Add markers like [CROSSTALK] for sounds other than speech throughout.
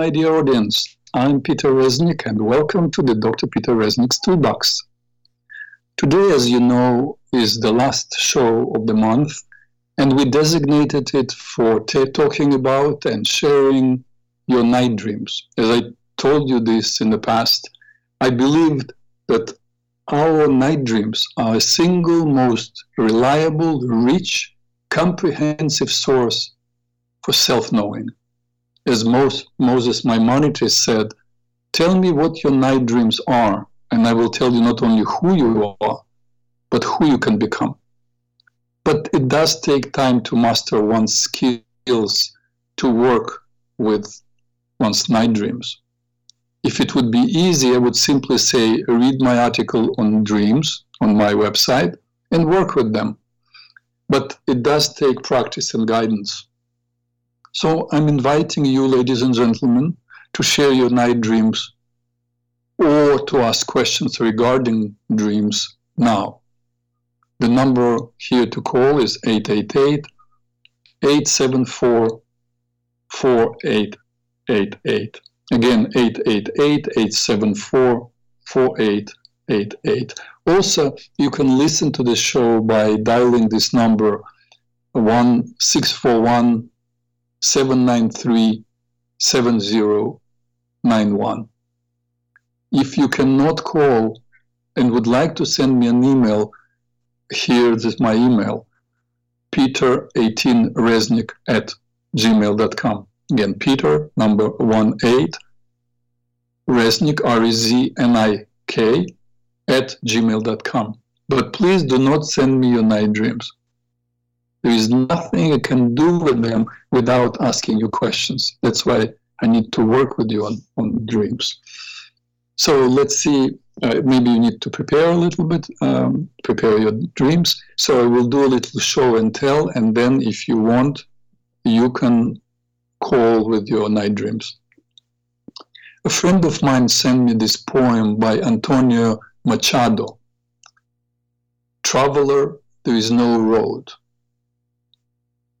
My dear audience. I'm Peter Reznik, and welcome to the Dr. Peter Reznik's Toolbox. Today, as you know, is the last show of the month, and we designated it for talking about and sharing your night dreams. As I told you this in the past, I believed that our night dreams are a single most reliable, rich, comprehensive source for self knowing. As Moses Maimonides said, Tell me what your night dreams are, and I will tell you not only who you are, but who you can become. But it does take time to master one's skills to work with one's night dreams. If it would be easy, I would simply say, read my article on dreams on my website and work with them. But it does take practice and guidance. So I'm inviting you, ladies and gentlemen, to share your night dreams or to ask questions regarding dreams now. The number here to call is 888 874 4888. Again, 888 874 4888. Also, you can listen to the show by dialing this number 1641 793 7091. If you cannot call and would like to send me an email, here is my email peter18reznik at gmail.com. Again, Peter, number 1 8, Reznik, R E Z N I K, at gmail.com. But please do not send me your night dreams. There is nothing I can do with them without asking you questions. That's why I need to work with you on, on dreams. So let's see, uh, maybe you need to prepare a little bit, um, prepare your dreams. So I will do a little show and tell, and then if you want, you can call with your night dreams. A friend of mine sent me this poem by Antonio Machado Traveler, there is no road.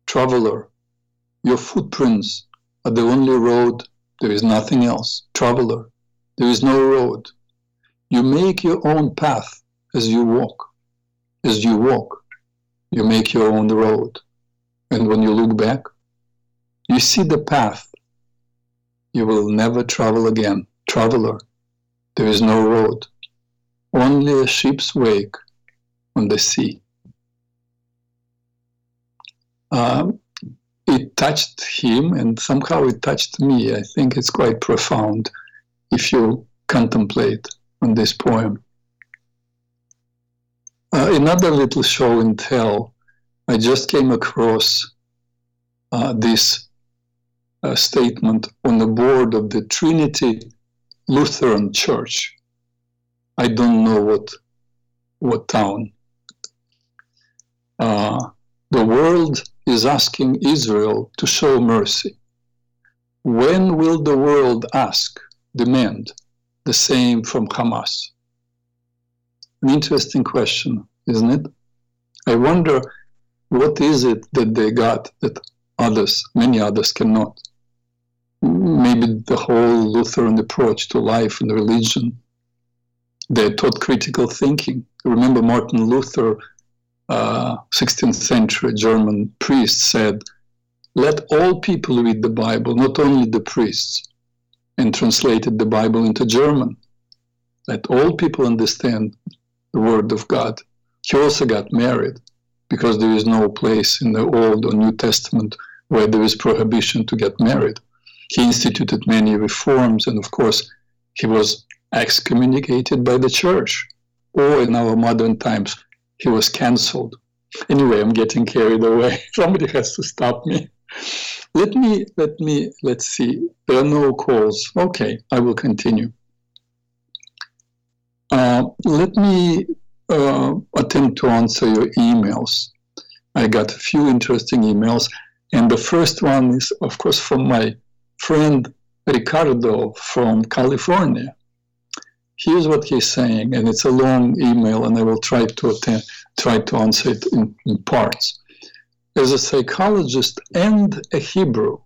Traveler, your footprints are the only road, there is nothing else. Traveler, there is no road. You make your own path as you walk. As you walk, you make your own road. And when you look back, you see the path. You will never travel again. Traveler, there is no road, only a ship's wake on the sea. Um, it touched him and somehow it touched me. I think it's quite profound if you contemplate on this poem. Uh, another little show and tell, I just came across uh, this uh, statement on the board of the Trinity Lutheran Church. I don't know what what town. Uh, the world is asking Israel to show mercy. When will the world ask, demand the same from Hamas? An interesting question, isn't it? I wonder what is it that they got that others, many others, cannot. Maybe the whole Lutheran approach to life and religion. They taught critical thinking. Remember Martin Luther uh, 16th century German priest said, Let all people read the Bible, not only the priests, and translated the Bible into German. Let all people understand the Word of God. He also got married because there is no place in the Old or New Testament where there is prohibition to get married. He instituted many reforms, and of course, he was excommunicated by the church, or in our modern times, he was cancelled. Anyway, I'm getting carried away. [LAUGHS] Somebody has to stop me. Let me, let me, let's see. There are no calls. Okay, I will continue. Uh, let me uh, attempt to answer your emails. I got a few interesting emails, and the first one is, of course, from my friend Ricardo from California here's what he's saying, and it's a long email, and I will try to attend, try to answer it in, in parts. As a psychologist and a Hebrew,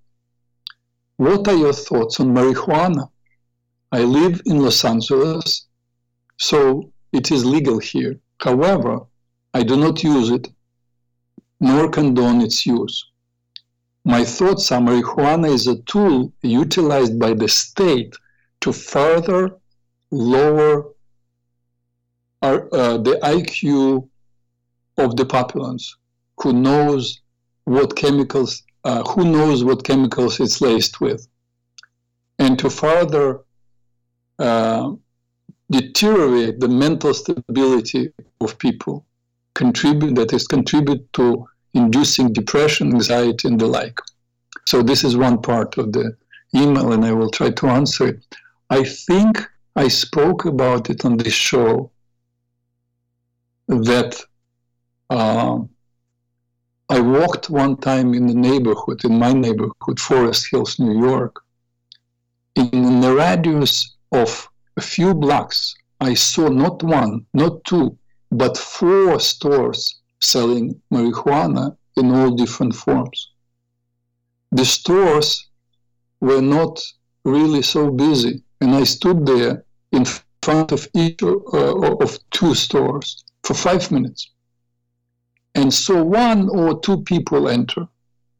What are your thoughts on marijuana? I live in Los Angeles, so it is legal here. However, I do not use it, nor condone its use. My thoughts are marijuana is a tool utilized by the state to further lower uh, the IQ of the populace who knows what chemicals, uh, who knows what chemicals it's laced with, and to further uh, deteriorate the mental stability of people, contribute that is contribute to inducing depression, anxiety, and the like. So this is one part of the email, and I will try to answer it. I think I spoke about it on this show that uh, I walked one time in the neighborhood, in my neighborhood, Forest Hills, New York. In the radius of a few blocks, I saw not one, not two, but four stores selling marijuana in all different forms. The stores were not really so busy, and I stood there in front of each uh, of two stores for five minutes. And so one or two people enter.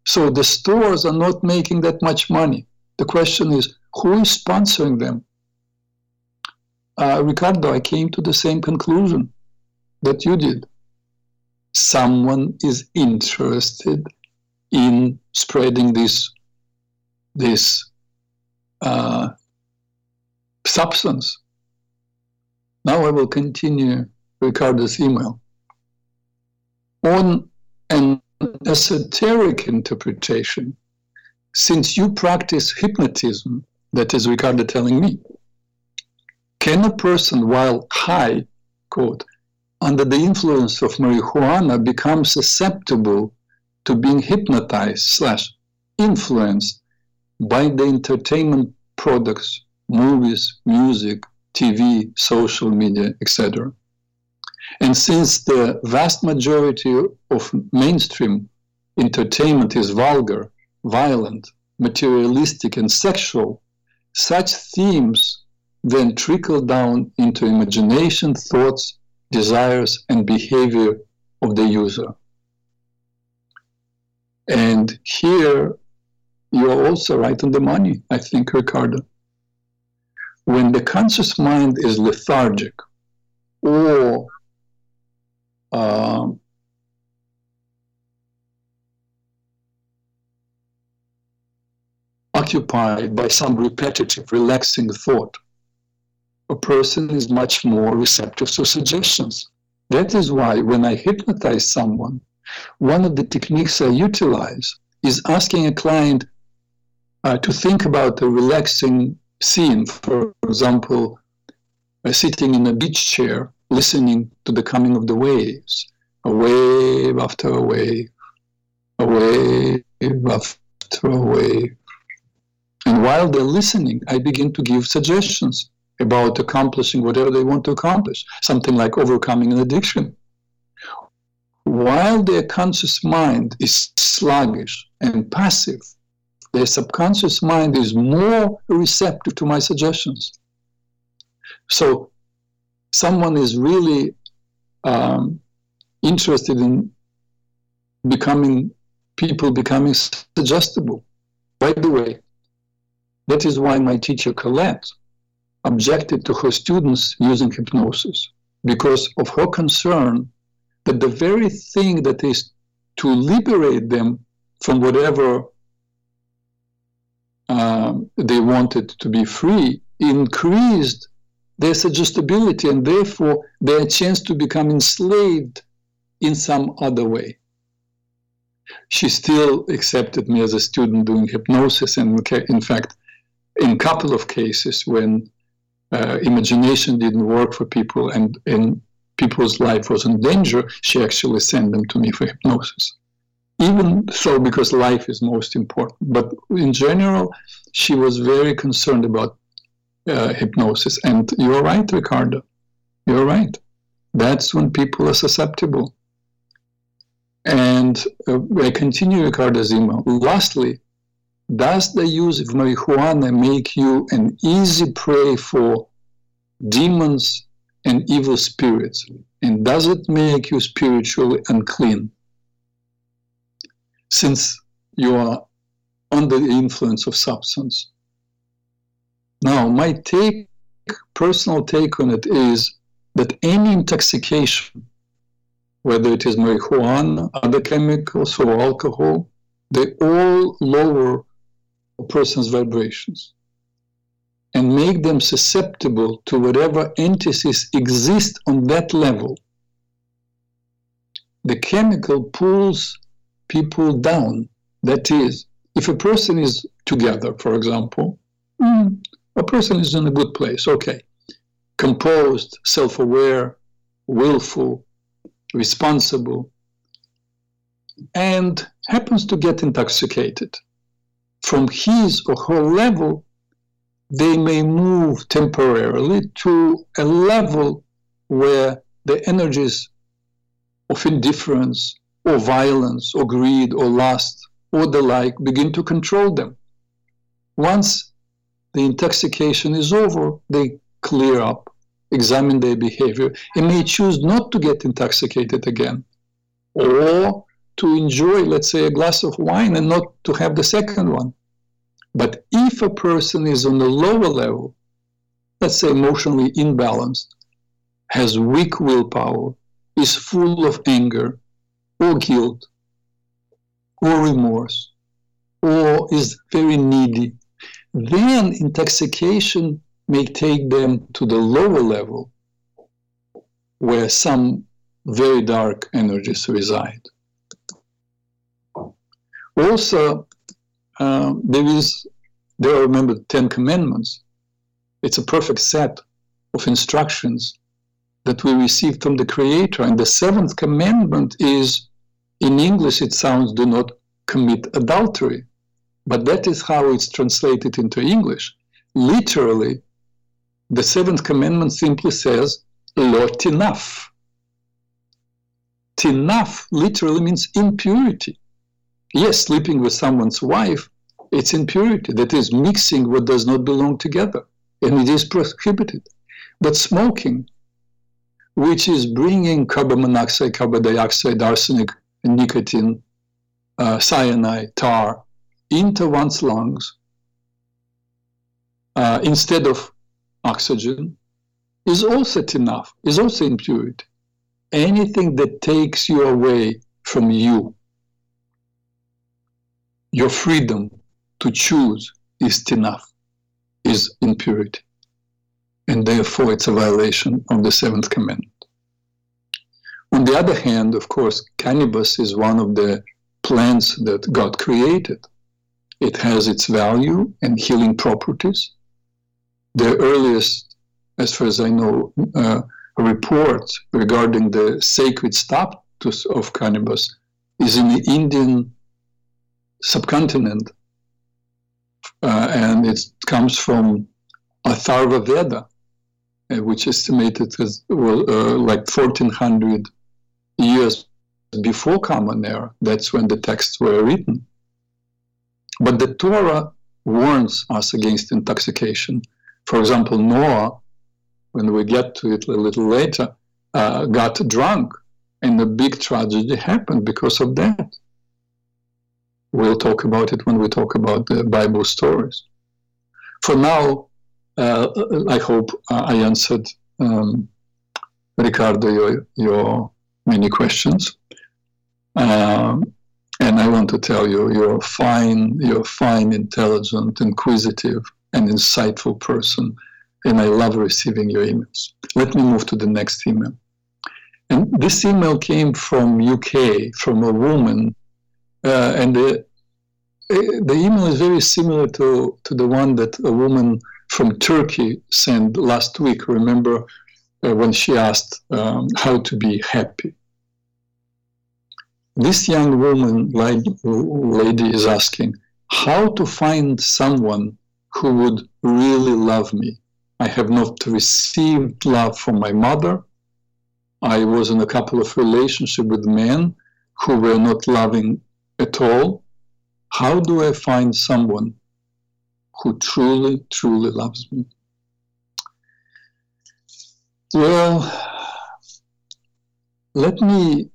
So the stores are not making that much money. The question is, who is sponsoring them? Uh, Ricardo, I came to the same conclusion that you did. Someone is interested in spreading this this uh, substance. Now I will continue Ricardo's email. On an esoteric interpretation, since you practice hypnotism, that is Ricardo telling me, can a person while high, quote, under the influence of marijuana become susceptible to being hypnotized slash influenced by the entertainment products, movies, music, TV, social media, etc. And since the vast majority of mainstream entertainment is vulgar, violent, materialistic, and sexual, such themes then trickle down into imagination, thoughts, desires, and behavior of the user. And here you're also right on the money, I think, Ricardo. When the conscious mind is lethargic or um, occupied by some repetitive, relaxing thought, a person is much more receptive to suggestions. That is why when I hypnotize someone, one of the techniques I utilize is asking a client uh, to think about a relaxing scene, for example, sitting in a beach chair, listening to the coming of the waves, a wave after a wave, a wave after a wave. And while they're listening, I begin to give suggestions about accomplishing whatever they want to accomplish, something like overcoming an addiction. While their conscious mind is sluggish and passive, their subconscious mind is more receptive to my suggestions. So, someone is really um, interested in becoming people becoming suggestible. By the way, that is why my teacher Colette objected to her students using hypnosis because of her concern that the very thing that is to liberate them from whatever um, they wanted to be free increased their suggestibility and therefore their chance to become enslaved in some other way. She still accepted me as a student doing hypnosis, and in fact, in a couple of cases when uh, imagination didn't work for people and, and people's life was in danger, she actually sent them to me for hypnosis. Even so, because life is most important. But in general, she was very concerned about uh, hypnosis. And you're right, Ricardo. You're right. That's when people are susceptible. And uh, I continue Ricardo's email. Lastly, does the use of marijuana make you an easy prey for demons and evil spirits? And does it make you spiritually unclean? Since you are under the influence of substance. Now, my take, personal take on it is that any intoxication, whether it is marijuana, other chemicals, or alcohol, they all lower a person's vibrations and make them susceptible to whatever entities exist on that level. The chemical pulls people down. That is, if a person is together, for example, mm, a person is in a good place, okay, composed, self aware, willful, responsible, and happens to get intoxicated. From his or her level, they may move temporarily to a level where the energies of indifference or violence or greed or lust or the like begin to control them. Once the intoxication is over, they clear up, examine their behavior, and may choose not to get intoxicated again, or to enjoy, let's say, a glass of wine and not to have the second one. But if a person is on the lower level, let's say emotionally imbalanced, has weak willpower, is full of anger or guilt or remorse, or is very needy, then intoxication may take them to the lower level where some very dark energies reside. Also, uh, there is, there are, remember, the Ten Commandments. It's a perfect set of instructions that we received from the Creator. And the seventh commandment is, in English, it sounds, do not commit adultery. But that is how it's translated into English. Literally, the seventh commandment simply says, Lo tinaf. Tinaf literally means impurity. Yes, sleeping with someone's wife, it's impurity. That is mixing what does not belong together, and it is prohibited. But smoking, which is bringing carbon monoxide, carbon dioxide, arsenic, nicotine, uh, cyanide, tar into one's lungs uh, instead of oxygen is also enough, is also impurity. Anything that takes you away from you, your freedom to choose is enough, is impurity. And therefore, it's a violation of the seventh commandment. On the other hand, of course, cannabis is one of the plants that God created. It has its value and healing properties. The earliest, as far as I know, uh, report regarding the sacred status of cannabis is in the Indian subcontinent, uh, and it comes from Atharva Veda, uh, which estimated as well, uh, like 1400 years before Common Era. That's when the texts were written. But the Torah warns us against intoxication. For example, Noah, when we get to it a little later, uh, got drunk, and a big tragedy happened because of that. We'll talk about it when we talk about the Bible stories. For now, uh, I hope I answered um, Ricardo your, your many questions. Um, and I want to tell you, you're a fine, you're a fine, intelligent, inquisitive, and insightful person. And I love receiving your emails. Let me move to the next email. And this email came from UK, from a woman, uh, and the, the email is very similar to, to the one that a woman from Turkey sent last week. Remember uh, when she asked um, how to be happy? this young woman lady is asking how to find someone who would really love me. I have not received love from my mother. I was in a couple of relationships with men who were not loving at all. How do I find someone who truly, truly loves me? Well, let me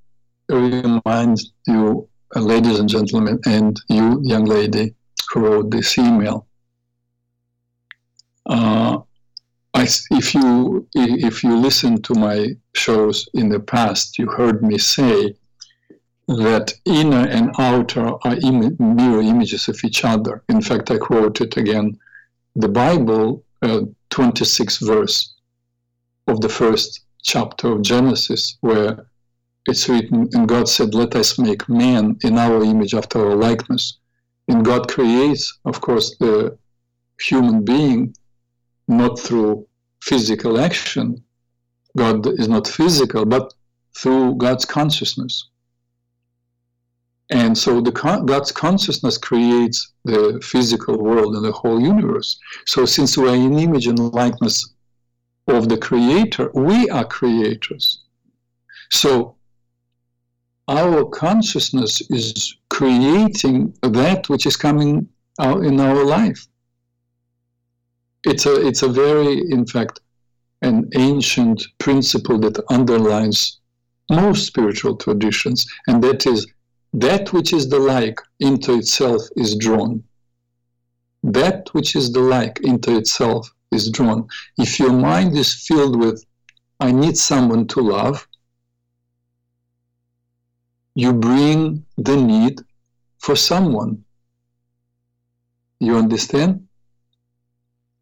remind you, uh, ladies and gentlemen, and you, young lady, who wrote this email. Uh, I, if you if you listen to my shows in the past, you heard me say that inner and outer are Im- mirror images of each other. In fact, I quoted again the Bible, uh, 26 verse of the first chapter of Genesis, where it's written, and God said, Let us make man in our image after our likeness. And God creates, of course, the human being not through physical action. God is not physical, but through God's consciousness. And so the God's consciousness creates the physical world and the whole universe. So since we are in image and likeness of the Creator, we are creators. So our consciousness is creating that which is coming out in our life. It's a it's a very, in fact, an ancient principle that underlines most spiritual traditions, and that is that which is the like into itself is drawn. That which is the like into itself is drawn. If your mind is filled with, I need someone to love, you bring the need for someone. You understand?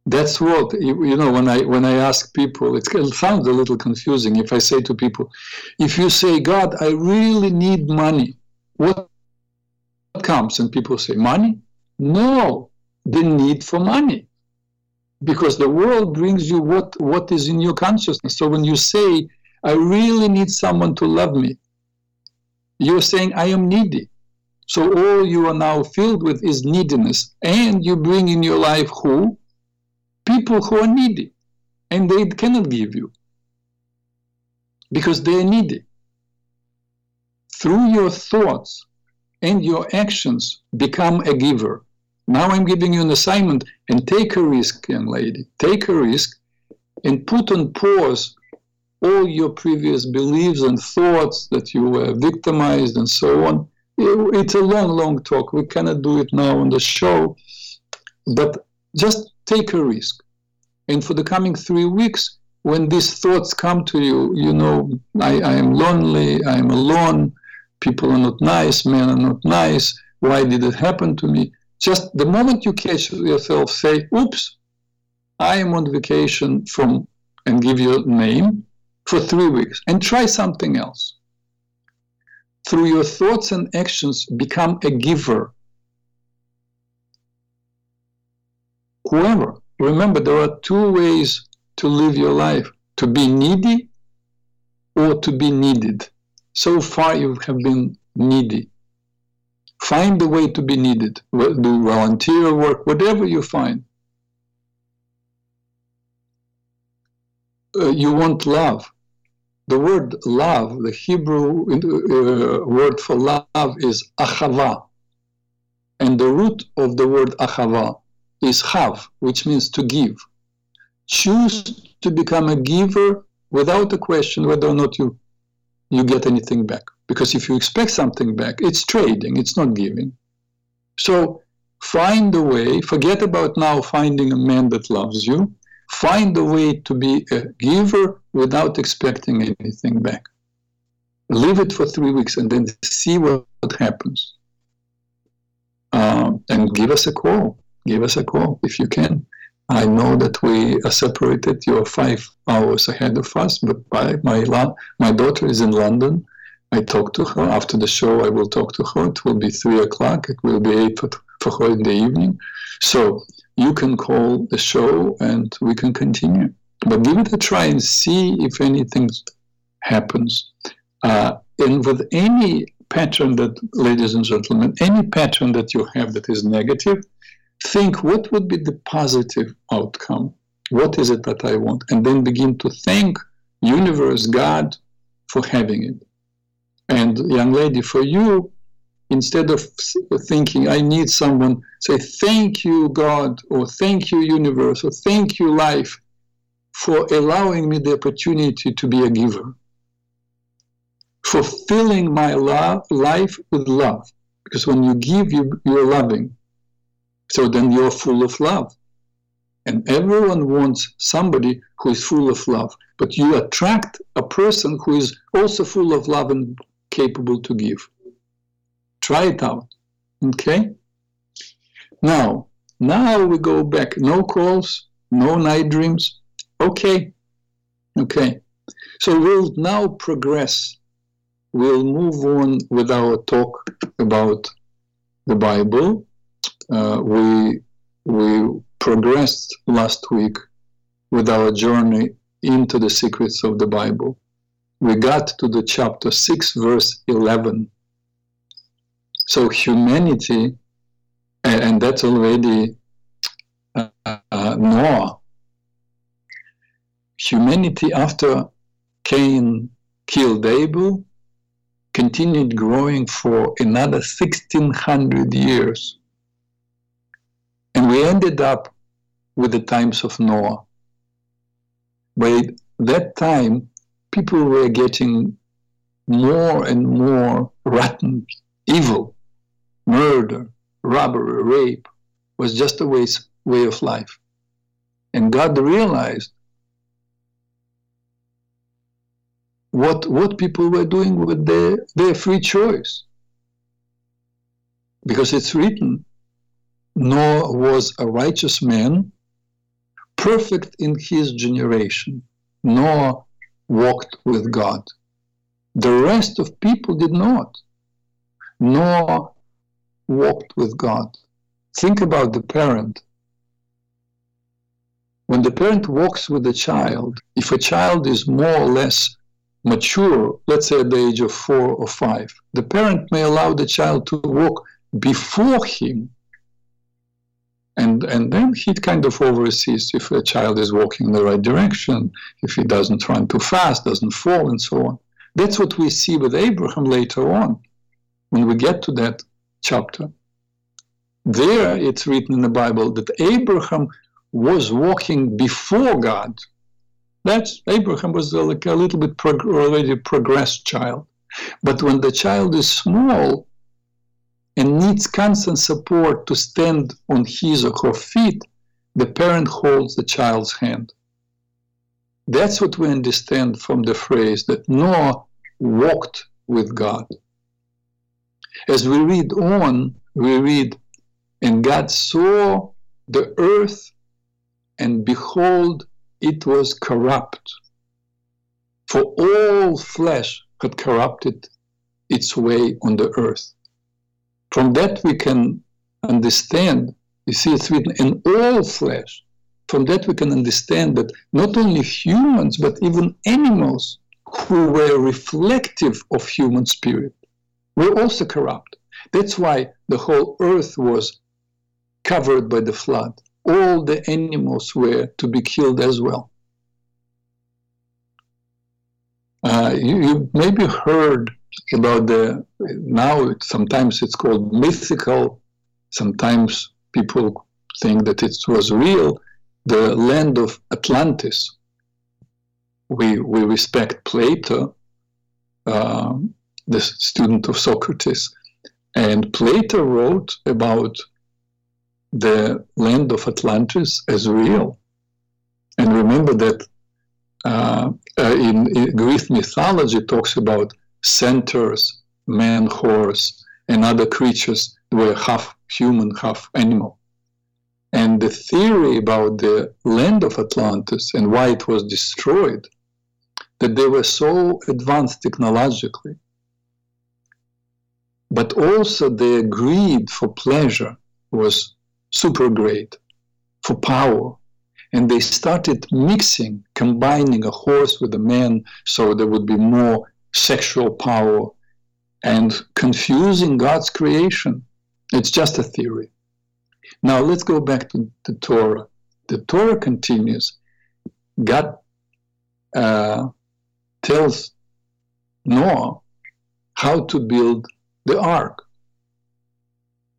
That's what you know. When I when I ask people, it sounds a little confusing. If I say to people, if you say, "God, I really need money," what comes? And people say, money? No, the need for money. Because the world brings you what, what is in your consciousness. So when you say, I really need someone to love me, you're saying, I am needy. So all you are now filled with is neediness. And you bring in your life who? People who are needy. And they cannot give you. Because they are needy through your thoughts and your actions, become a giver. Now I'm giving you an assignment and take a risk, young lady. Take a risk and put on pause all your previous beliefs and thoughts that you were victimized and so on. It's a long, long talk. We cannot do it now on the show, but just take a risk. And for the coming three weeks, when these thoughts come to you, you know, I, I am lonely, I am alone, people are not nice, men are not nice, why did it happen to me? Just the moment you catch yourself, say, oops, I am on vacation from, and give your name for three weeks and try something else. Through your thoughts and actions, become a giver. Whoever, remember, there are two ways to live your life to be needy or to be needed. So far, you have been needy. Find a way to be needed. Do volunteer work, whatever you find. Uh, you want love. The word love, the Hebrew uh, word for love is achava. And the root of the word achava is chav, which means to give. Choose to become a giver without a question whether or not you you get anything back. Because if you expect something back, it's trading, it's not giving. So find a way, forget about now finding a man that loves you, find a way to be a giver without expecting anything back. Leave it for three weeks and then see what, happens. Um, and give us a call. Give us a call if you can. I know that we are separated. You are five hours ahead of us, but my, my, my daughter is in London. I talk to her. After the show, I will talk to her. It will be three o'clock. It will be eight for, for her in the evening. So you can call the show and we can continue. But give it a try and see if anything happens. Uh, and with any pattern that, ladies and gentlemen, any pattern that you have that is negative, think what would be the positive outcome what is it that i want and then begin to thank universe god for having it and young lady for you instead of thinking, I need someone, say, thank you, God, or thank you, universe, or thank you, life, for allowing me the opportunity to be a giver, for filling my love, life with love. Because when you give, you, you're loving. So then you're full of love. And everyone wants somebody who is full of love. But you attract a person who is also full of love and capable to give. Try it out. Okay? Now, now we go back. No calls, no night dreams. Okay. Okay. So we'll now progress. We'll move on with our talk about the Bible. Uh, we we progressed last week with our journey into the secrets of the Bible. We got to the chapter 6, verse 11. So, humanity, and that's already uh, uh, Noah. Humanity, after Cain killed Abel, continued growing for another 1600 years. And we ended up with the times of Noah. By that time, people were getting more and more rotten, evil, murder, robbery, rape was just a way, way of life. And God realized what, what people were doing with their, their free choice. Because it's written Noah was a righteous man, perfect in his generation. Noah walked with God. The rest of people did not. Noah walked with God. Think about the parent. When the parent walks with the child, if a child is more or less mature, let's say at the age of four or five, the parent may allow the child to walk before him and and then he kind of oversees if a child is walking in the right direction, if he doesn't run too fast, doesn't fall, and so on. That's what we see with Abraham later on, when we get to that chapter. There, it's written in the Bible that Abraham was walking before God. That's Abraham was uh, like a little bit prog- already progressed child. But when the child is small, and needs constant support to stand on his or her feet, the parent holds the child's hand. That's what we understand from the phrase that Noah walked with God. As we read on, we read, And God saw the earth, and behold, it was corrupt. For all flesh had corrupted its way on the earth. From that we can understand, you see it's written in all flesh. From that we can understand that not only humans, but even animals who were reflective of human spirit were also corrupt. That's why the whole earth was covered by the flood. All the animals were to be killed as well. Uh, you, you maybe heard about the now sometimes it's called mythical sometimes people think that it was real the land of atlantis. We we respect plato uh, the student of socrates and plato wrote about the land of atlantis as real. And remember that uh, uh, in, in greek mythology talks about centaurs, man, horse, and other creatures were half human, half animal. And the theory about the land of Atlantis and why it was destroyed, that they were so advanced technologically, but also their greed for pleasure was super great, for power. And they started mixing, combining a horse with a man so there would be more sexual power and confusing God's creation. It's just a theory. Now let's go back to the Torah. The Torah continues. God uh, tells Noah how to build the ark.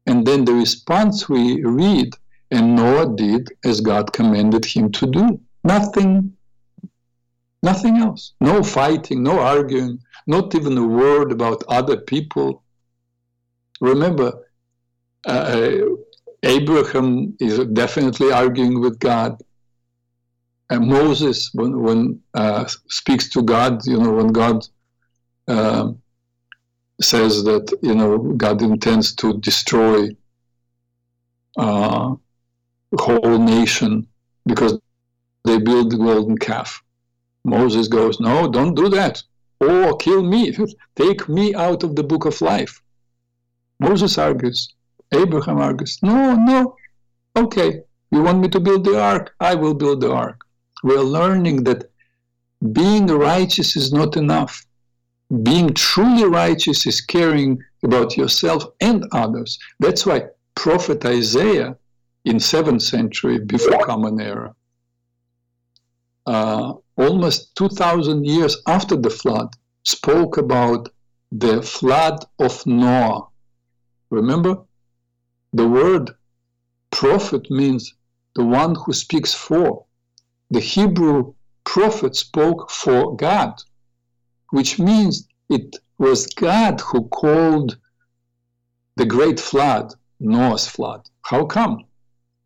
And then the response we read, and Noah did as God commanded him to do. Nothing, nothing else. No fighting, no arguing, not even a word about other people. Remember, uh, Abraham is definitely arguing with God. And Moses, when, when uh, speaks to God, you know, when God uh, says that you know God intends to destroy uh, whole nation because they build the golden calf. Moses goes, "No, don't do that. Or kill me. Take me out of the book of life." Moses argues. Abraham argues, "No, no. Okay, you want me to build the ark? I will build the ark." We're learning that being righteous is not enough being truly righteous is caring about yourself and others. That's why prophet Isaiah in 7th century before common era uh, almost 2000 years after the flood spoke about the flood of Noah. Remember the word prophet means the one who speaks for. The Hebrew prophet spoke for God which means it was God who called the great flood Noah's flood. How come?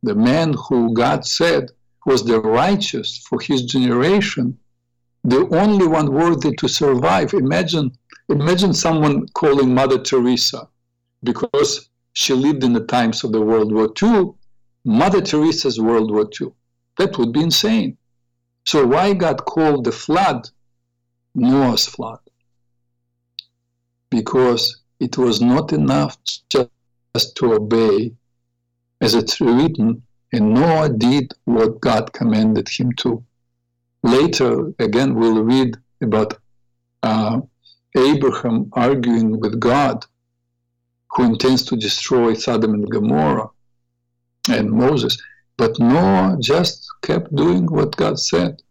The man who God said was the righteous for his generation, the only one worthy to survive. Imagine, imagine someone calling Mother Teresa because she lived in the times of the World War II, Mother Teresa's World War II. That would be insane. So why God called the flood Noah's flood because it was not enough just to obey as it's written, and Noah did what God commanded him to. Later, again, we'll read about uh, Abraham arguing with God, who intends to destroy Sodom and Gomorrah, and Moses. But Noah just kept doing what God said.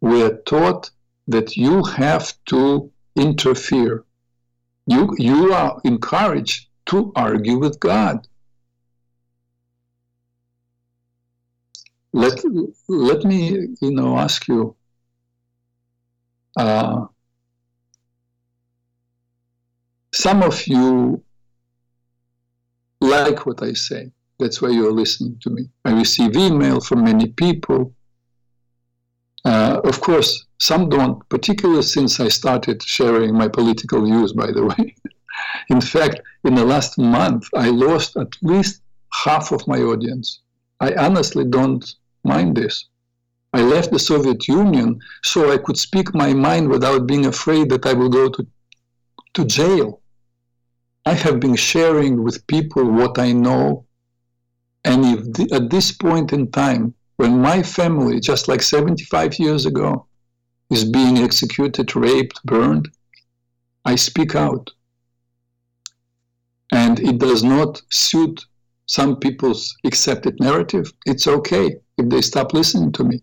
We are taught that you have to interfere. You, you are encouraged to argue with God. Let, let me, you know, ask you, uh, some of you like what I say. That's why you're listening to me. I receive email from many people. Uh, of course, some don't, particularly since I started sharing my political views, by the way. [LAUGHS] in fact, in the last month, I lost at least half of my audience. I honestly don't mind this. I left the Soviet Union so I could speak my mind without being afraid that I will go to, to jail. I have been sharing with people what I know. And if the, at this point in time, when my family, just like 75 years ago, is being executed, raped, burned, I speak out. And it does not suit some people's accepted narrative. It's okay if they stop listening to me.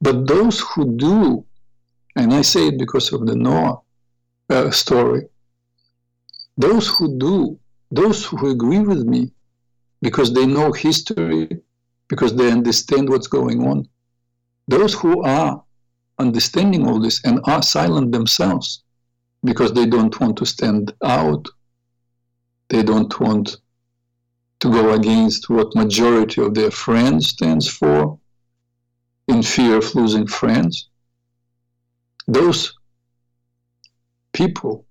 But those who do, and I say it because of the Noah uh, story, those who do, those who agree with me because they know history, because they understand what's going on, those who are understanding all this and are silent themselves because they don't want to stand out. They don't want to go against what majority of their friends stands for in fear of losing friends. Those people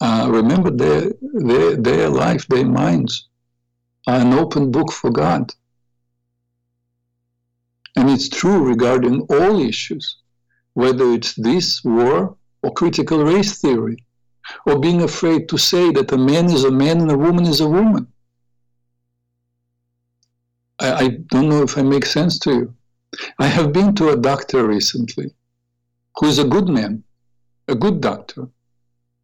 uh, remember their, their, their life, their minds are an open book for God. And it's true regarding all issues, whether it's this war or critical race theory, or being afraid to say that a man is a man and a woman is a woman. I, I don't know if I make sense to you. I have been to a doctor recently who is a good man, a good doctor,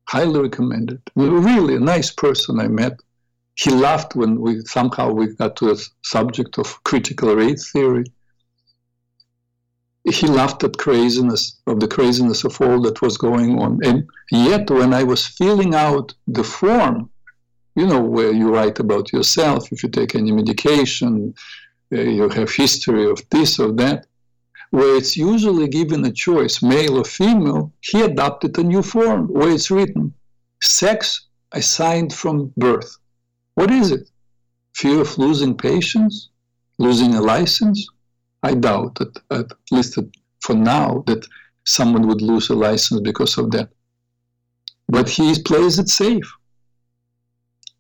highly recommended. Really a nice person I met. He laughed when we somehow we got to the subject of critical race theory he laughed at craziness of the craziness of all that was going on. And yet, when I was filling out the form, you know, where you write about yourself, if you take any medication, uh, you have history of this or that, where it's usually given a choice, male or female, he adopted a new form where it's written, sex assigned from birth. What is it? Fear of losing patients? Losing a license? I doubt that, at least for now, that someone would lose a license because of that. But he plays it safe.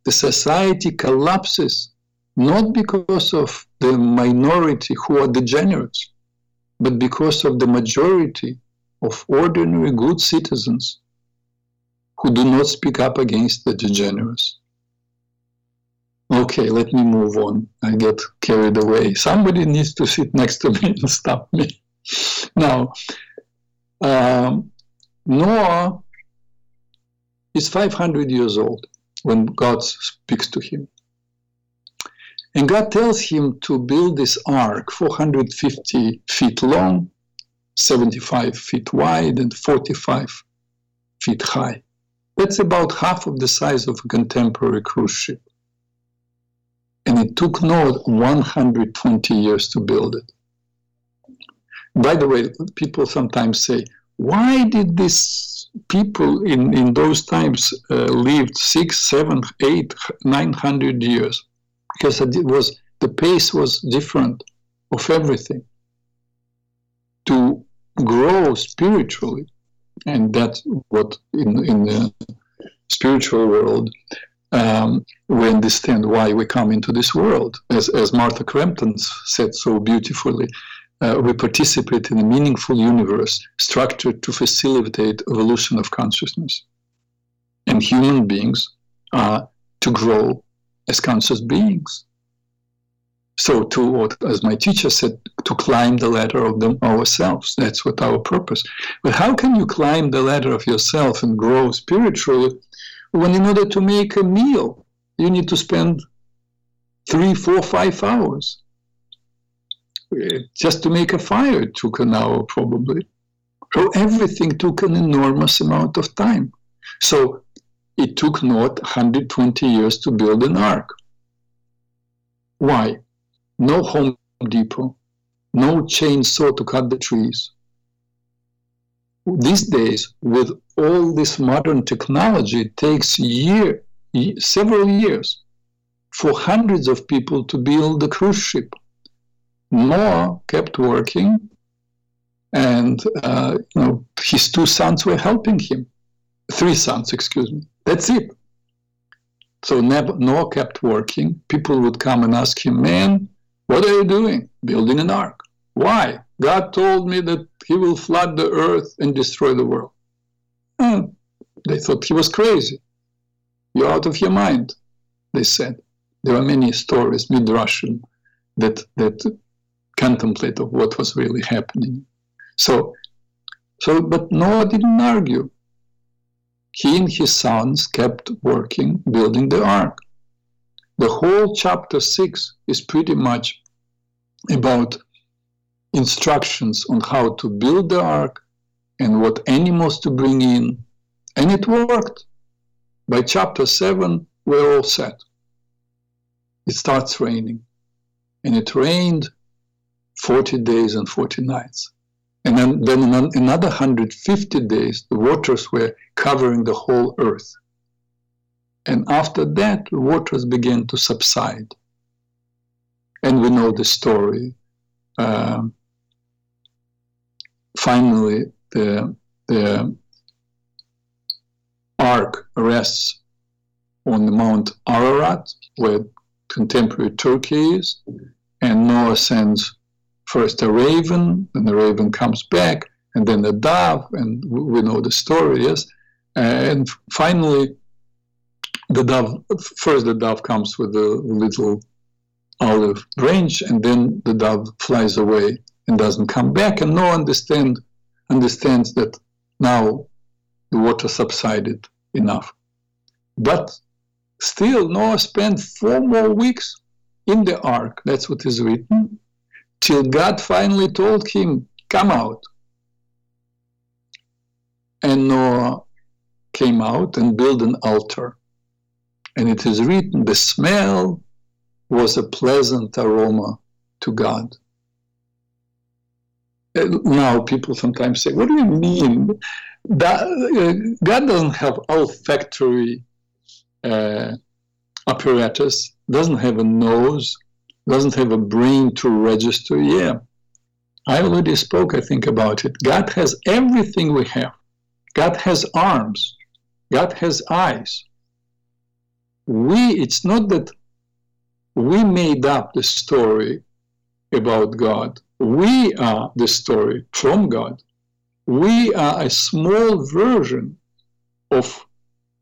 The society collapses not because of the minority who are degenerates, but because of the majority of ordinary good citizens who do not speak up against the degenerates. Okay, let me move on. I get carried away. Somebody needs to sit next to [LAUGHS] me and stop me. Now, um, Noah is 500 years old when God speaks to him. And God tells him to build this ark 450 feet long, 75 feet wide, and 45 feet high. That's about half of the size of a contemporary cruise ship. And it took Noah 120 years to build it. By the way, people sometimes say, why did these people in, in those times uh, lived six, seven, eight, nine hundred years? because it was the pace was different of everything. To grow spiritually, and that's what in in the spiritual world um, we understand why we come into this world. As as Martha Crampton said so beautifully, uh, we participate in a meaningful universe structured to facilitate evolution of consciousness, and human beings are to grow as conscious beings. So, to as my teacher said, to climb the ladder of them ourselves. That's what our purpose. But how can you climb the ladder of yourself and grow spiritually when, in order to make a meal, you need to spend three, four, five hours? Eh, just to make a fire it took an hour probably. So everything took an enormous amount of time. So it took not 120 years to build an ark. Why? No Home Depot, no chainsaw to cut the trees. These days, with all this modern technology, it takes year, several years for hundreds of people to build a cruise ship. Noah kept working, and uh, you know his two sons were helping him. Three sons, excuse me. That's it. So Noah kept working. People would come and ask him, Man, what are you doing? Building an ark. Why? God told me that he will flood the earth and destroy the world. And they thought he was crazy. You're out of your mind, they said. There are many stories, midrashim, that that contemplate of what was really happening. So, so, but Noah didn't argue he and his sons kept working, building the ark. The whole chapter 6 is pretty much about instructions on how to build the ark and what animals to bring in. And it worked. By chapter 7, we're all set. It starts raining. And it rained 40 days and 40 nights. And then, then another 150 days, the waters were covering the whole earth. And after that, the waters began to subside. And we know the story. Uh, finally, the, the ark rests on the Mount Ararat, where contemporary Turkey is, and Noah sends first a raven, and the raven comes back, and then a dove, and we know the story, yes. And finally, the dove, first the dove comes with a little olive branch, and then the dove flies away and doesn't come back, and Noah understand, understands that now the water subsided enough. But still, Noah spent four more weeks in the ark. That's what is written till God finally told him, come out. And Noah came out and built an altar. And it is written, the smell was a pleasant aroma to God. Now, people sometimes say, What do you mean? That, uh, God doesn't have olfactory uh, apparatus, doesn't have a nose, doesn't have a brain to register. Yeah, I already spoke, I think, about it. God has everything we have. God has arms. God has eyes. We, it's not that we made up the story about God. We are the story from God. We are a small version of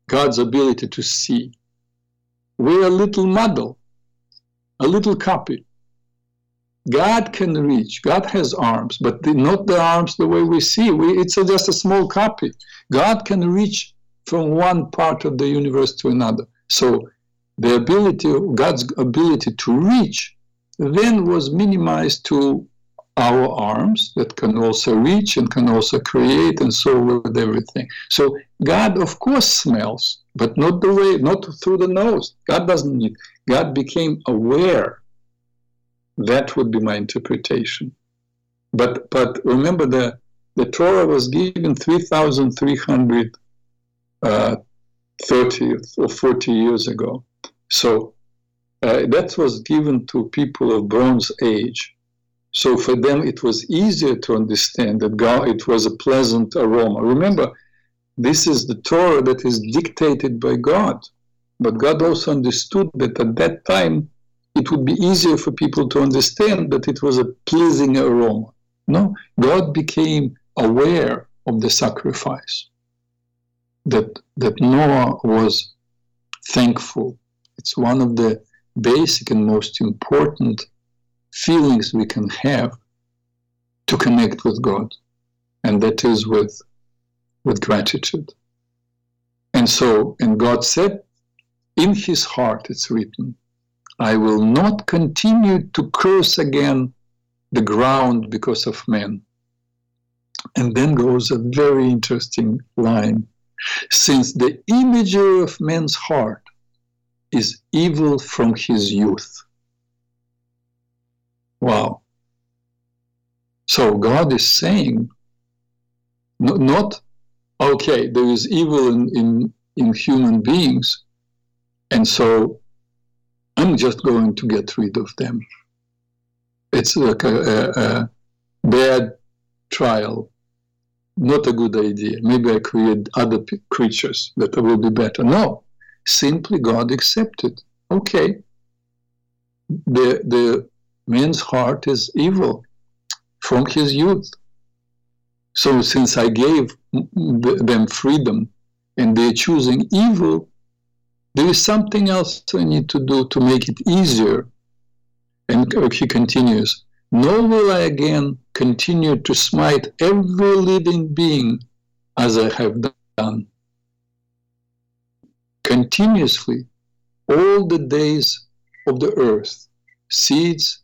God's ability to see. We're a little model, a little copy. God can reach. God has arms, but the, not the arms the way we see. We, it's a, just a small copy. God can reach from one part of the universe to another. So the ability, God's ability to reach, then was minimized to our arms that can also reach and can also create and so with everything. So God, of course, smells, but not the way, not through the nose. God doesn't need. God became aware that would be my interpretation. But but remember the the Torah was given 3,330 uh, or 40 years ago. So uh, that was given to people of Bronze Age. So for them, it was easier to understand that God, it was a pleasant aroma. Remember, this is the Torah that is dictated by God. But God also understood that at that time, it would be easier for people to understand that it was a pleasing aroma. No, God became aware of the sacrifice. That that Noah was thankful. It's one of the basic and most important feelings we can have to connect with God, and that is with with gratitude. And so, and God said, in his heart, it's written, I will not continue to curse again the ground because of men. And then goes a very interesting line. Since the imagery of man's heart is evil from his youth. Wow. So God is saying, not, okay, there is evil in, in, in human beings, and so I'm just going to get rid of them. It's like a, a, a bad trial, not a good idea. Maybe I create other creatures that will be better. No, simply God accepted. Okay, the the man's heart is evil from his youth. So since I gave them freedom and they're choosing evil, there is something else I need to do to make it easier. And uh, he continues, Nor will I again continue to smite every living being as I have done. Continuously, all the days of the earth, seeds,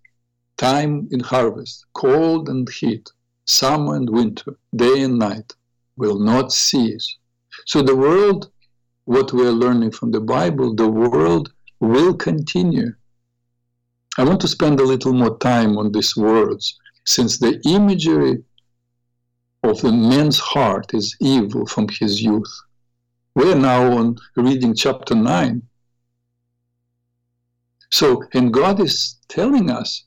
time in harvest, cold and heat, summer and winter, day and night, will not cease. So the world what we are learning from the Bible, the world will continue. I want to spend a little more time on these words, since the imagery of the man's heart is evil from his youth. We're now on reading chapter 9. So, and God is telling us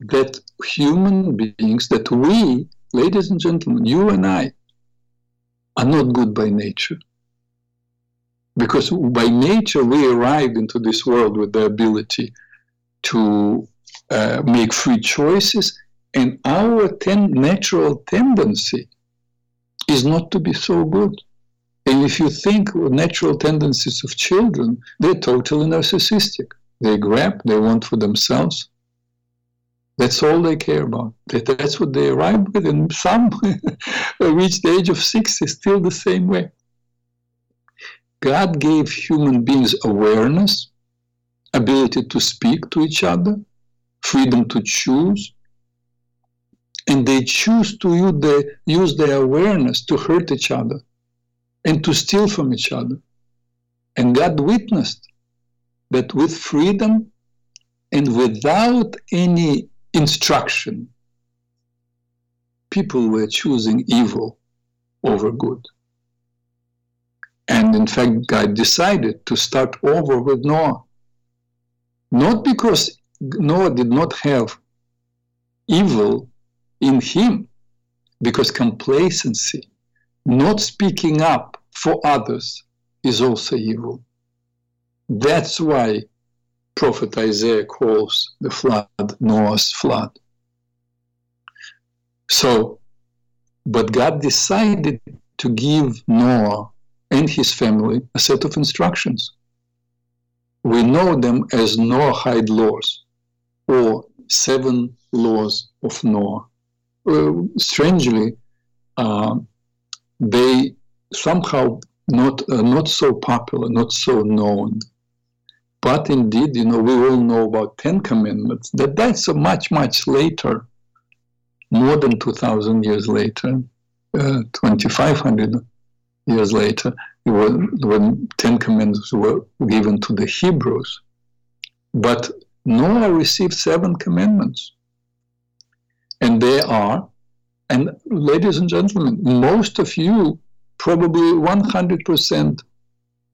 that human beings, that we, ladies and gentlemen, you and I, are not good by nature. Because by nature we arrived into this world with the ability to uh, make free choices and our ten- natural tendency is not to be so good. And if you think natural tendencies of children they're totally narcissistic. They grab they want for themselves that's all they care about that's what they arrive with and some [LAUGHS] reach the age of 60 still the same way God gave human beings awareness, ability to speak to each other, freedom to choose, And they choose to use, the, use their awareness to hurt each other and to steal from each other. And God witnessed that with freedom and without any instruction, people were choosing evil over good. And in fact, God decided to start over with Noah. Not because Noah did not have evil in him, because complacency, not speaking up for others, is also evil. That's why Prophet Isaiah calls the flood Noah's flood. So, but God decided to give Noah and his family a set of instructions. We know them as Noahide laws or seven laws of Noah. Strangely, uh, they somehow not uh, not so popular, not so known. But indeed, you know, we all know about Ten Commandments. That that's much much later, more than two thousand years later, uh, twenty five hundred years later, when Ten Commandments were given to the Hebrews. But Noah received seven commandments. And they are, and ladies and gentlemen, most of you probably 100%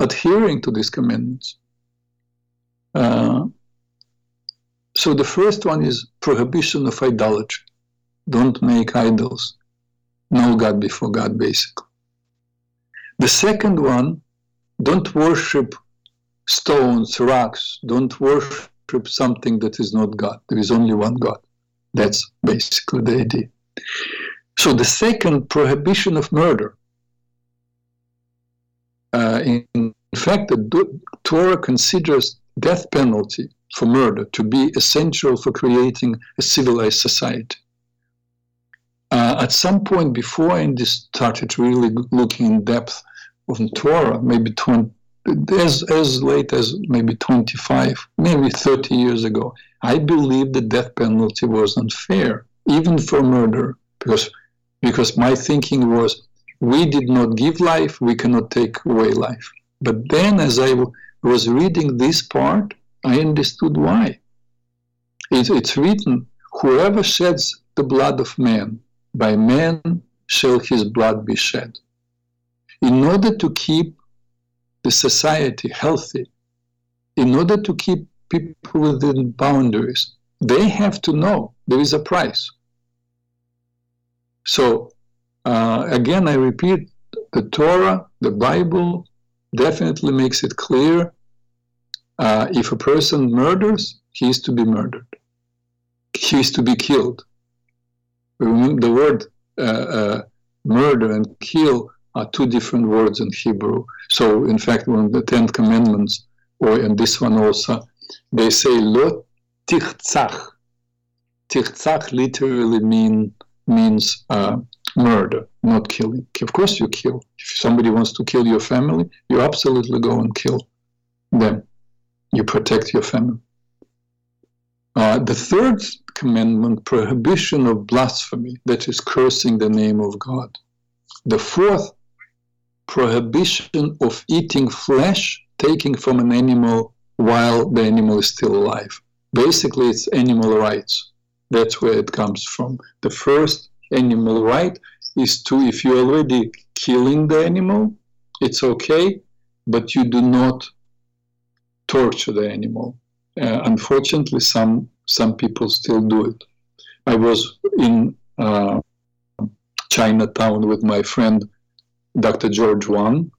adhering to these commandments. Uh, so the first one is prohibition of idolatry. Don't make idols. Know God before God, basically. The second one, don't worship stones, rocks. Don't worship something that is not God. There is only one God. That's basically the idea. So the second, prohibition of murder. Uh, in, in fact, the Torah considers death penalty for murder to be essential for creating a civilized society. Uh, at some point before I started really looking in depth on Torah, maybe 20, as, as late as maybe 25, maybe 30 years ago, I believed the death penalty was unfair, even for murder, because, because my thinking was we did not give life, we cannot take away life. But then, as I was reading this part, I understood why. It, it's written, Whoever sheds the blood of man, by man shall his blood be shed. In order to keep the society healthy, in order to keep people within boundaries, they have to know there is a price. So, uh, again, I repeat the Torah, the Bible definitely makes it clear uh, if a person murders, he is to be murdered, he is to be killed. The word uh, uh murder and kill are two different words in Hebrew. So, in fact, one of the Ten Commandments, or in this one also, they say lo tirtzach. Tirtzach literally mean means uh, murder, not killing. Of course, you kill. If somebody wants to kill your family, you absolutely go and kill them. You protect your family. Uh, the third commandment, prohibition of blasphemy, that is cursing the name of God. The fourth prohibition of eating flesh taken from an animal while the animal is still alive. Basically, it's animal rights. That's where it comes from. The first animal right is to, if you're already killing the animal, it's okay, but you do not torture the animal. Uh, unfortunately, some some people still do it. I was in uh, Chinatown with my friend Dr. George Wang,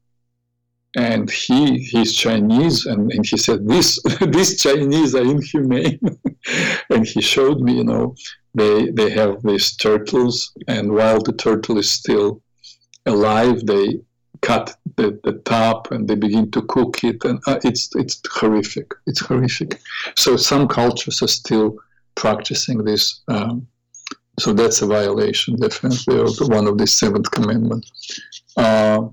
and he he's Chinese, and, and he said this [LAUGHS] these Chinese are inhumane, [LAUGHS] and he showed me, you know, they they have these turtles, and while the turtle is still alive, they cut the, the top and they begin to cook it, and uh, it's it's horrific. It's horrific. So some cultures are still practicing this. Um, so that's a violation, definitely, of one of the seventh commandment. Uh,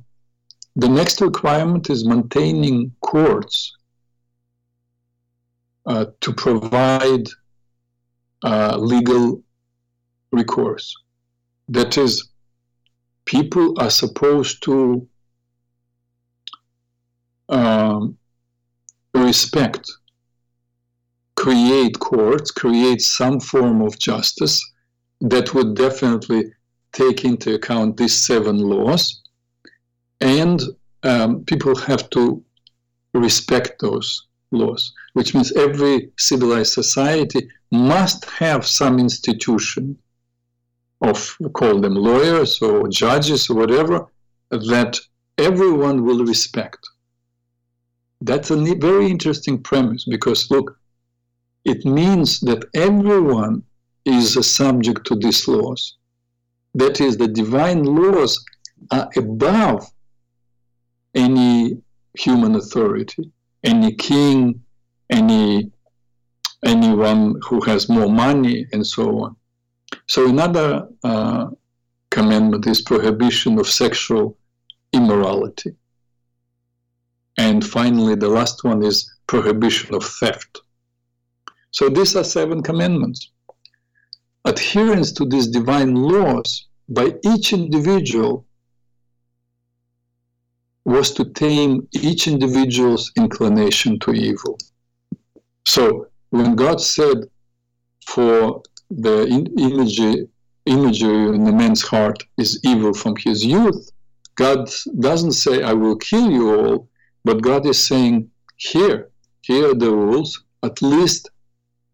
the next requirement is maintaining courts uh, to provide uh, legal recourse. That is, people are supposed to um, respect, create courts, create some form of justice that would definitely take into account these seven laws, and um, people have to respect those laws, which means every civilized society must have some institution of call them lawyers or judges or whatever that everyone will respect. That's a very interesting premise because look, it means that everyone is a subject to these laws. That is, the divine laws are above any human authority, any king, any anyone who has more money, and so on. So another uh, commandment is prohibition of sexual immorality. And finally, the last one is prohibition of theft. So these are seven commandments. Adherence to these divine laws by each individual was to tame each individual's inclination to evil. So when God said for the imagery in the man's heart is evil from his youth, God doesn't say, I will kill you all, but God is saying, here, here are the rules. At least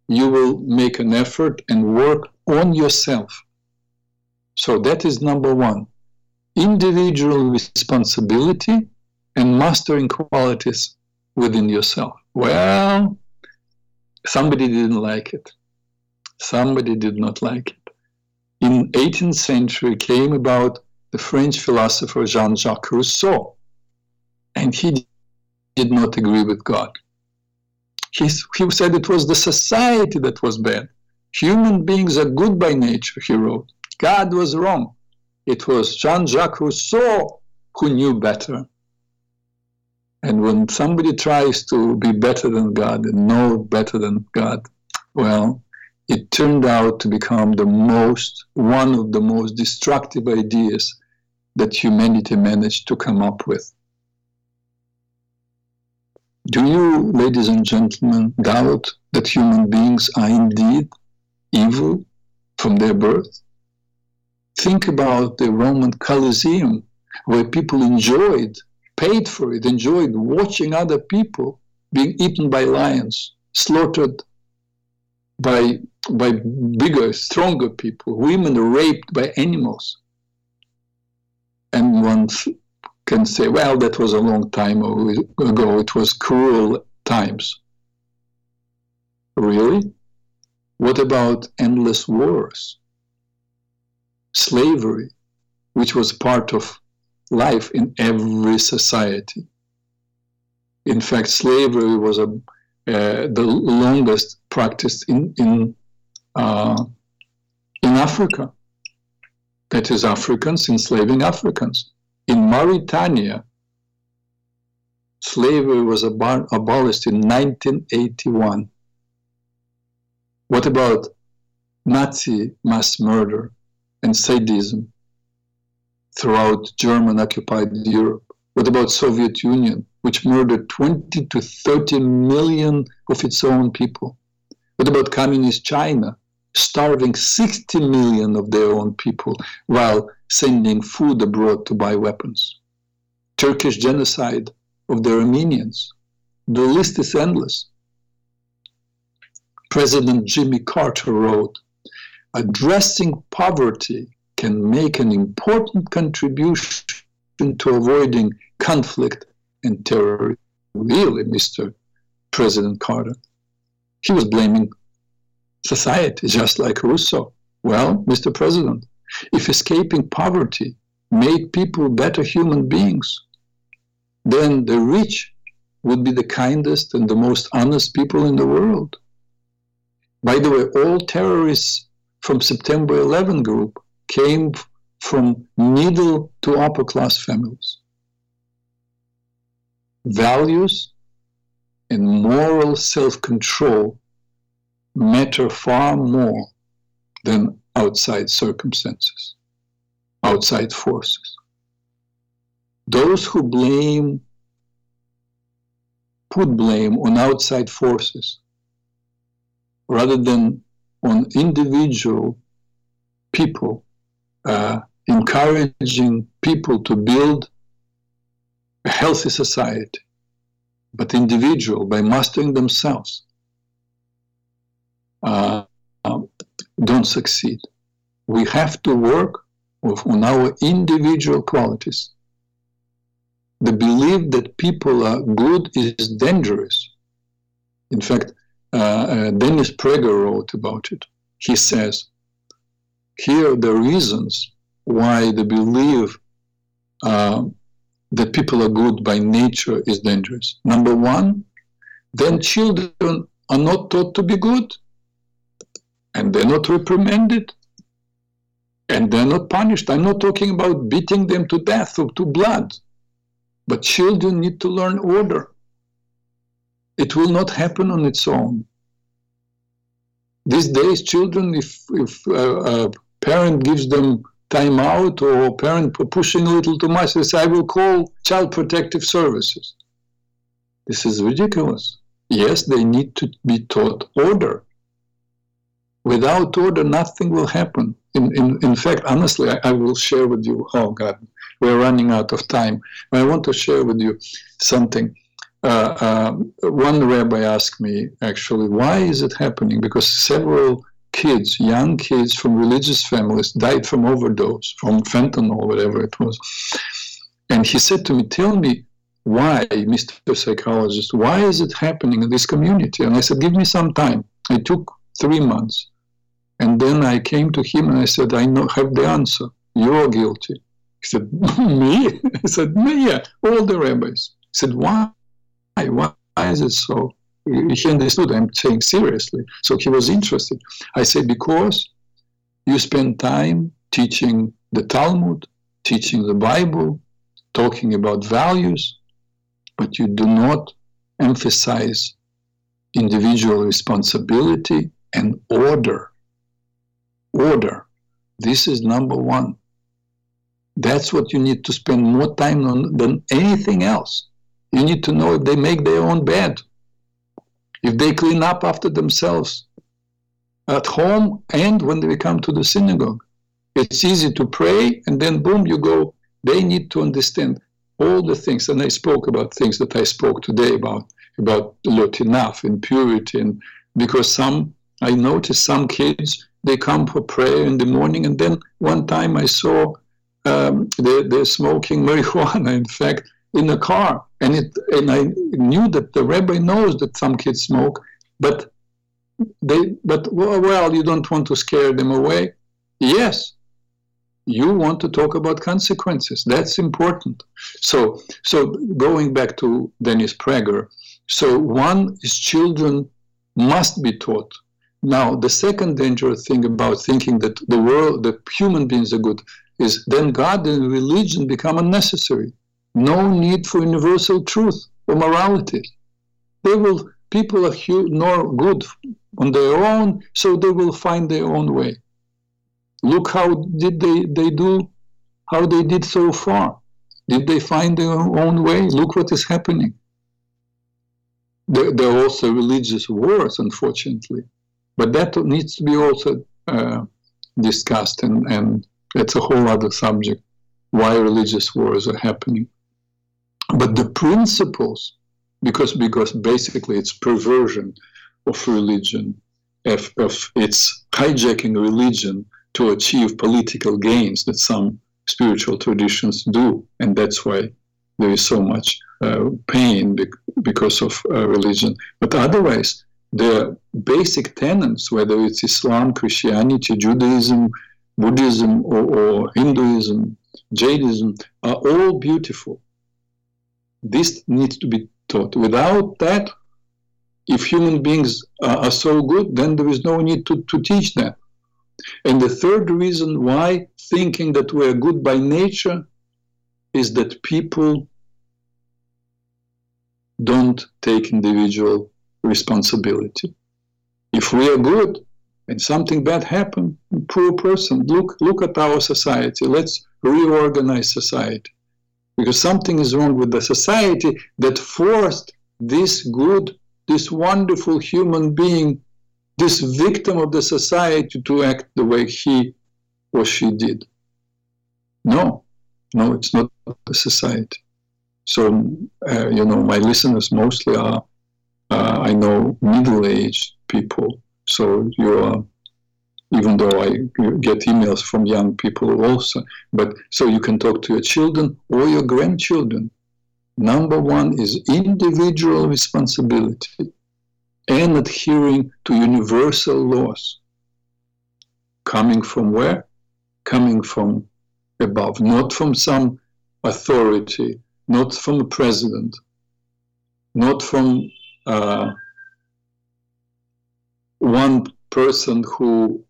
you will make an effort and work on yourself. So that is number one individual responsibility and mastering qualities within yourself. Well, somebody didn't like it. Somebody did not like it. In 18th century came about the French philosopher Jean-Jacques Rousseau, and he did not agree with God. He, he said it was the society that was bad. Human beings are good by nature, he wrote. God was wrong. It was Jean-Jacques Rousseau who knew better. And when somebody tries to be better than God and know better than God, well, it turned out to become the most, one of the most destructive ideas that humanity managed to come up with. Do you, ladies and gentlemen, doubt that human beings are indeed evil from their birth? Think about the Roman Colosseum, where people enjoyed, paid for it, enjoyed watching other people being eaten by lions, slaughtered by, by bigger, stronger people, women raped by animals. And one can say, well, that was a long time ago, it was cruel times. Really? What about endless wars? Slavery, which was part of life in every society. In fact, slavery was a, uh, the longest practiced in, in, uh, in Africa. That is, Africans enslaving Africans. In Mauritania, slavery was ab- abolished in 1981. What about Nazi mass murder and sadism throughout German occupied Europe? What about Soviet Union, which murdered 20 to 30 million of its own people? What about communist China, starving 60 million of their own people while sending food abroad to buy weapons. Turkish genocide of the Armenians. The list is endless. President Jimmy Carter wrote, addressing poverty can make an important contribution to avoiding conflict and terror. Really, Mr. President Carter. He was blaming society, just like Rousseau. Well, Mr. President, if escaping poverty made people better human beings, then the rich would be the kindest and the most honest people in the world. By the way, all terrorists from September 11 group came from middle to upper class families. Values and moral self control matter far more than outside circumstances, outside forces. Those who blame, put blame on outside forces rather than on individual people, uh, encouraging people to build a healthy society, but individual by mastering themselves, uh, um, don't succeed. We have to work with, on our individual qualities. The belief that people are good is dangerous. In fact, Dennis Prager wrote about it. He says, here are the reasons why the belief uh, that people are good by nature is dangerous. Number one, then children are not taught to be good, and they're not reprimanded, and they're not punished. I'm not talking about beating them to death or to blood, but children need to learn order. It will not happen on its own. These days, children, if, if a parent gives them time out or parent pushing a little too much, they say, I will call child protective services. This is ridiculous. Yes, they need to be taught order. Without order, nothing will happen. In, in, in fact, honestly, I, I will share with you, oh God, we're running out of time. I want to share with you something. Uh, uh, one rabbi asked me, actually, why is it happening? Because several kids, young kids from religious families, died from overdose, from fentanyl, whatever it was. And he said to me, Tell me why, Mr. Psychologist, why is it happening in this community? And I said, Give me some time. It took three months. And then I came to him and I said, I know, have the answer. You're guilty. He said, [LAUGHS] Me? [LAUGHS] I said, Me, yeah, all the rabbis. He said, Why? Why is it so? he understood I'm saying seriously. So he was interested. I said, because you spend time teaching the Talmud, teaching the Bible, talking about values, but you do not emphasize individual responsibility and order. Order. This is number one. That's what you need to spend more time on than anything else. You need to know if they make their own bed if they clean up after themselves at home and when they come to the synagogue. It's easy to pray and then boom, you go. They need to understand all the things, and I spoke about things that I spoke today about about lotinaf and purity, and because some I noticed some kids they come for prayer in the morning, and then one time I saw um, they, they're smoking [LAUGHS] marijuana. In fact, in a car, and it and I knew that the rabbi knows that some kids smoke, but they but well, you don't want to scare them away. Yes, you want to talk about consequences. That's important. So so going back to Dennis Prager, so one is children must be taught. Now the second dangerous thing about thinking that the world, the human beings are good, is then God and religion become unnecessary no need for universal truth or morality. They will people are nor good on their own, so they will find their own way. Look how did they, they do, how they did so far. Did they find their own way? Look what is happening. There, there are also religious wars, unfortunately, but that needs to be also uh, discussed, and, and that's a whole other subject. Why religious wars are happening. But the principles, because because basically it's perversion of religion, of, it's hijacking religion to achieve political gains that some spiritual traditions do, and that's why there is so much uh, pain because of uh, religion. But otherwise, the basic tenets, whether it's Islam, Christianity, Judaism, Buddhism, or, or Hinduism, Jainism, are all beautiful. This needs to be taught. Without that, if human beings are, are so good, then there is no need to, to teach them. And the third reason why thinking that we are good by nature is that people don't take individual responsibility. If we are good, and something bad happened, poor person, look, look at our society. Let's reorganize society. Because something is wrong with the society that forced this good, this wonderful human being, this victim of the society to act the way he or she did. No, no, it's not the society. So, uh, you know, my listeners mostly are, uh, I know, middle aged people so you are, even though I get emails from young people also, but so you can talk to your children or your grandchildren. Number one is individual responsibility and adhering to universal laws. Coming from where? Coming from above, not from some authority, not from a president, not from uh, one person who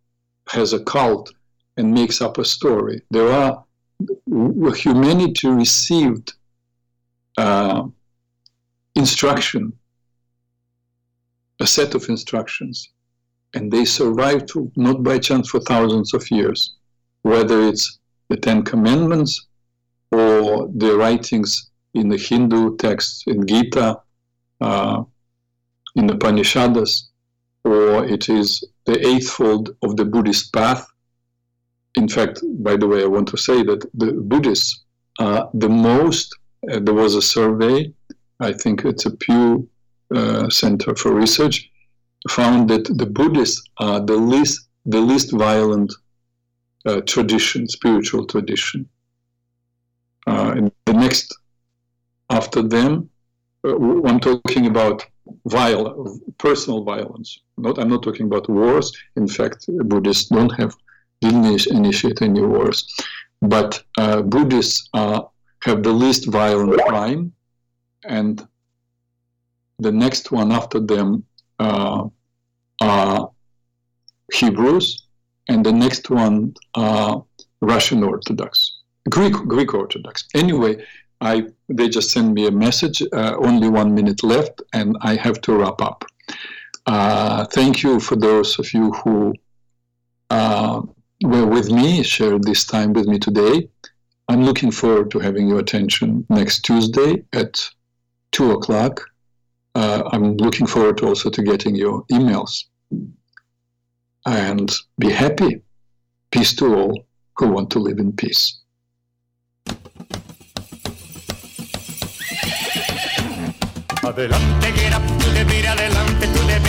has a cult and makes up a story. There are humanity received uh, instruction, a set of instructions, and they survived not by chance for thousands of years, whether it's the Ten Commandments or the writings in the Hindu texts in Gita, uh, in the Upanishads, or it is the eightfold of the Buddhist path. In fact, by the way, I want to say that the Buddhists are the most, uh, there was a survey, I think it's a Pew uh, Center for Research, found that the Buddhists are the least, the least violent uh, tradition, spiritual tradition. Uh, and the next after them, uh, I'm talking about viol- personal violence. Not, I'm not talking about wars. In fact, Buddhists don't have didn't initiate any wars, but uh, Buddhists uh, have the least violent crime, and the next one after them uh, are Hebrews, and the next one are Russian Orthodox, Greek Greek Orthodox. Anyway, I they just send me a message. Uh, only one minute left, and I have to wrap up. Uh, thank you for those of you who uh, were with me, shared this time with me today. I'm looking forward to having your attention next Tuesday at two o'clock. Uh, I'm looking forward also to getting your emails. And be happy. Peace to all who want to live in peace. adelante, get up, tú te mira adelante, tú te